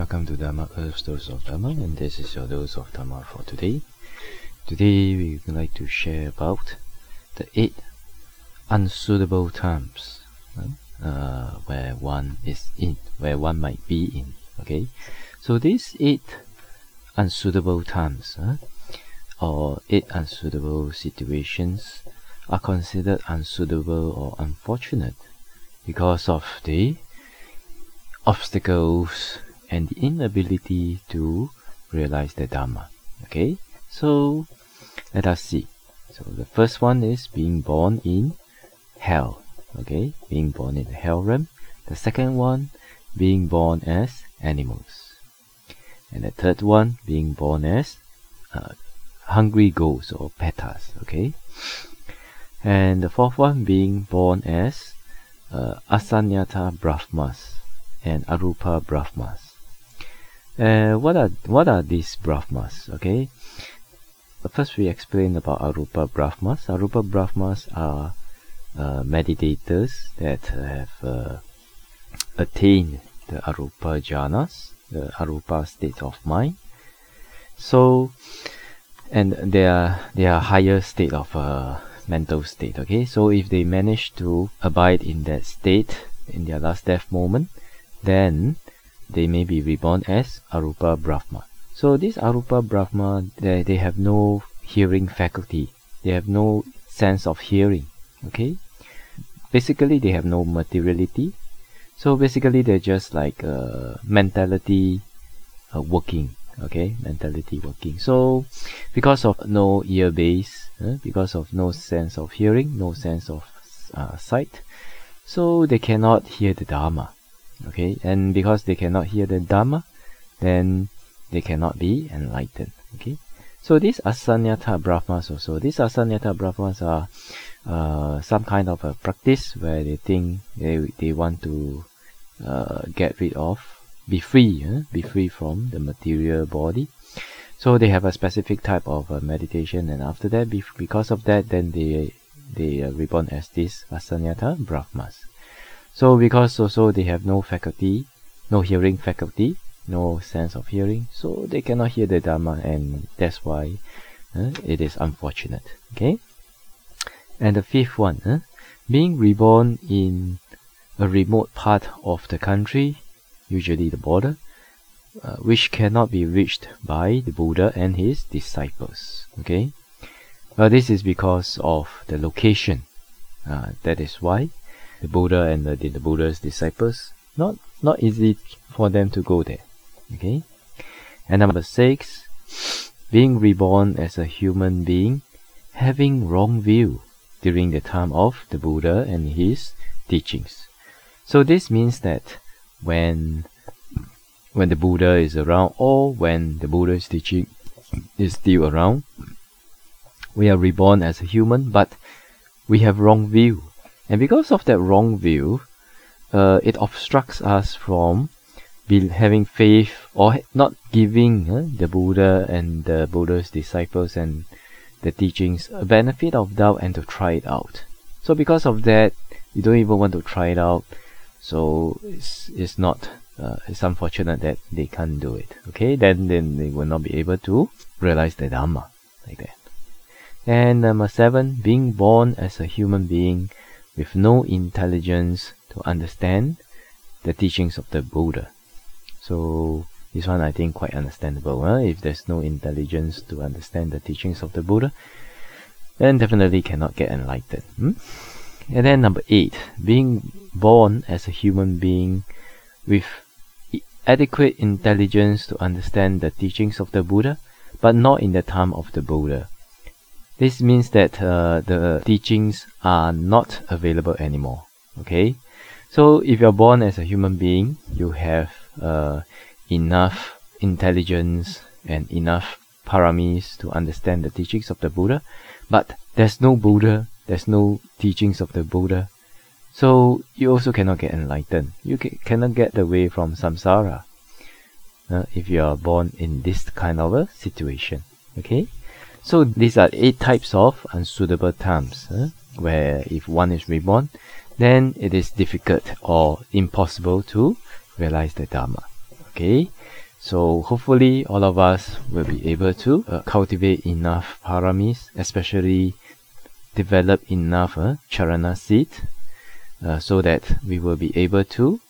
Welcome to Dharma Earth Dose of Dharma, and this is your dose of Dharma for today. Today we would like to share about the eight unsuitable times uh, where one is in, where one might be in. Okay, so these eight unsuitable times or eight unsuitable situations are considered unsuitable or unfortunate because of the obstacles and the inability to realize the Dharma. Okay, so let us see. So the first one is being born in hell. Okay, being born in the hell realm. The second one, being born as animals. And the third one, being born as uh, hungry ghosts or petas. Okay, and the fourth one, being born as uh, Asanyata Brahmas and Arupa Brahmas. Uh, what are what are these Brahmas? Okay, first we explain about Arupa Brahmas. Arupa Brahmas are uh, meditators that have uh, attained the Arupa jhanas, the Arupa state of mind. So, and they are higher state of uh, mental state. Okay, so if they manage to abide in that state in their last death moment, then they may be reborn as Arupa Brahma. So this Arupa Brahma, they, they have no hearing faculty. They have no sense of hearing. Okay? Basically, they have no materiality. So basically, they're just like uh, mentality uh, working. Okay? Mentality working. So because of no ear base, uh, because of no sense of hearing, no sense of uh, sight, so they cannot hear the Dharma okay and because they cannot hear the dharma then they cannot be enlightened okay so these asanyata brahmas also these asanyata brahmas are uh, some kind of a practice where they think they, they want to uh, get rid of be free eh? be free from the material body so they have a specific type of uh, meditation and after that because of that then they they are reborn as these asanyata brahmas so because also they have no faculty, no hearing faculty, no sense of hearing, so they cannot hear the Dharma and that's why uh, it is unfortunate. Okay? And the fifth one, uh, being reborn in a remote part of the country, usually the border, uh, which cannot be reached by the Buddha and his disciples. Okay? Well, this is because of the location. Uh, that is why the Buddha and the, the Buddha's disciples, not not easy for them to go there. Okay? And number six, being reborn as a human being, having wrong view during the time of the Buddha and his teachings. So this means that when when the Buddha is around or when the Buddha's teaching is still around, we are reborn as a human, but we have wrong view and because of that wrong view, uh, it obstructs us from be having faith or not giving uh, the Buddha and the Buddha's disciples and the teachings a benefit of doubt and to try it out. So because of that, you don't even want to try it out. So it's, it's not uh, it's unfortunate that they can't do it. Okay, then then they will not be able to realize the Dharma like that. And number seven, being born as a human being with no intelligence to understand the teachings of the Buddha. So this one I think quite understandable. Huh? If there's no intelligence to understand the teachings of the Buddha, then definitely cannot get enlightened. Hmm? And then number eight, being born as a human being with adequate intelligence to understand the teachings of the Buddha, but not in the time of the Buddha. This means that uh, the teachings are not available anymore. Okay, so if you're born as a human being, you have uh, enough intelligence and enough paramis to understand the teachings of the Buddha, but there's no Buddha, there's no teachings of the Buddha, so you also cannot get enlightened. You ca- cannot get away from samsara uh, if you are born in this kind of a situation. Okay. So these are eight types of unsuitable times, uh, where if one is reborn, then it is difficult or impossible to realize the Dharma. Okay, so hopefully all of us will be able to uh, cultivate enough paramis, especially develop enough uh, charana seed, uh, so that we will be able to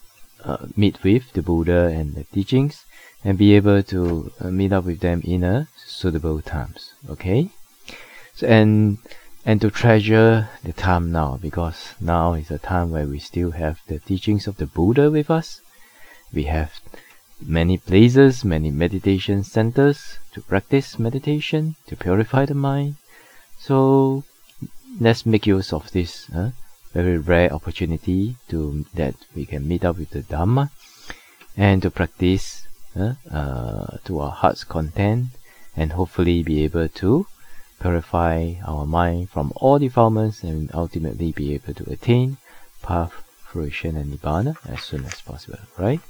uh, meet with the Buddha and the teachings and be able to uh, meet up with them in a suitable times. Okay, so and and to treasure the time now because now is a time where we still have the teachings of the Buddha with us. We have many places, many meditation centers to practice meditation, to purify the mind. So let's make use of this uh, very rare opportunity to that we can meet up with the Dhamma and to practice uh, to our heart's content and hopefully be able to purify our mind from all defilements and ultimately be able to attain path, fruition and nibbana as soon as possible, right?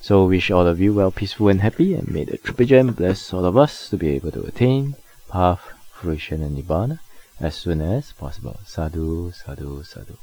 So wish all of you well, peaceful and happy and may the Triple Gem bless all of us to be able to attain path, fruition and nibbana as soon as possible. Sadhu, sadhu, sadhu.